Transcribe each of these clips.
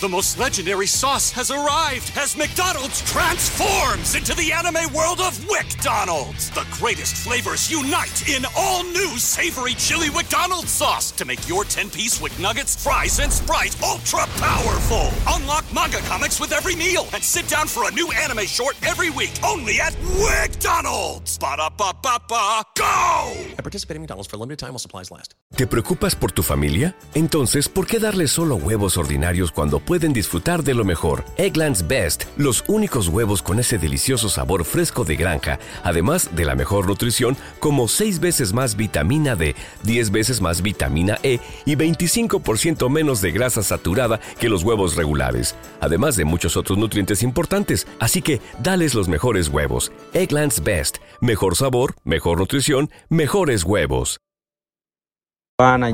The most legendary sauce has arrived as McDonald's transforms into the anime world of WickDonald's. The greatest flavors unite in all new savory chili McDonald's sauce to make your 10-piece Wick Nuggets, fries, and Sprite ultra powerful. Unlock manga comics with every meal and sit down for a new anime short every week only at WickDonald's. Ba-da-ba-ba-ba, go! I participate in McDonald's for a limited time while supplies last. ¿Te preocupas por tu familia? Entonces, ¿por qué darles solo huevos ordinarios cuando pueden disfrutar de lo mejor? Eggland's Best, los únicos huevos con ese delicioso sabor fresco de granja, además de la mejor nutrición, como 6 veces más vitamina D, 10 veces más vitamina E y 25% menos de grasa saturada que los huevos regulares, además de muchos otros nutrientes importantes. Así que, dales los mejores huevos. Eggland's Best, mejor sabor, mejor nutrición, mejores huevos.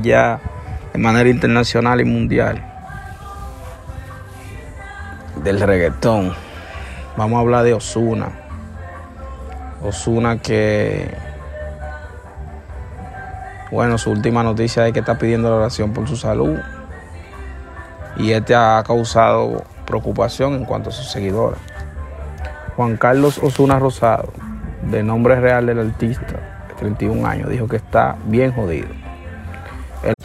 ya de manera internacional y mundial del reggaetón. Vamos a hablar de Osuna. Osuna que, bueno, su última noticia es que está pidiendo la oración por su salud. Y este ha causado preocupación en cuanto a sus seguidores. Juan Carlos Osuna Rosado, de nombre real del artista, de 31 años, dijo que está bien jodido.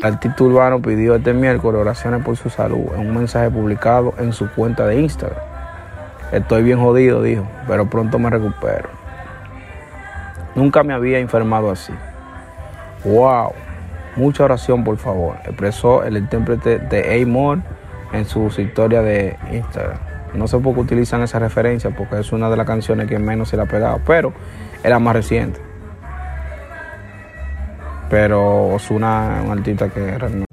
El artista urbano pidió este miércoles oraciones por su salud en un mensaje publicado en su cuenta de Instagram. Estoy bien jodido, dijo, pero pronto me recupero. Nunca me había enfermado así. ¡Wow! Mucha oración, por favor, expresó el intérprete de Amor en sus historias de Instagram. No sé por qué utilizan esa referencia, porque es una de las canciones que menos se le ha pegado, pero era más reciente pero Osuna un artista que realmente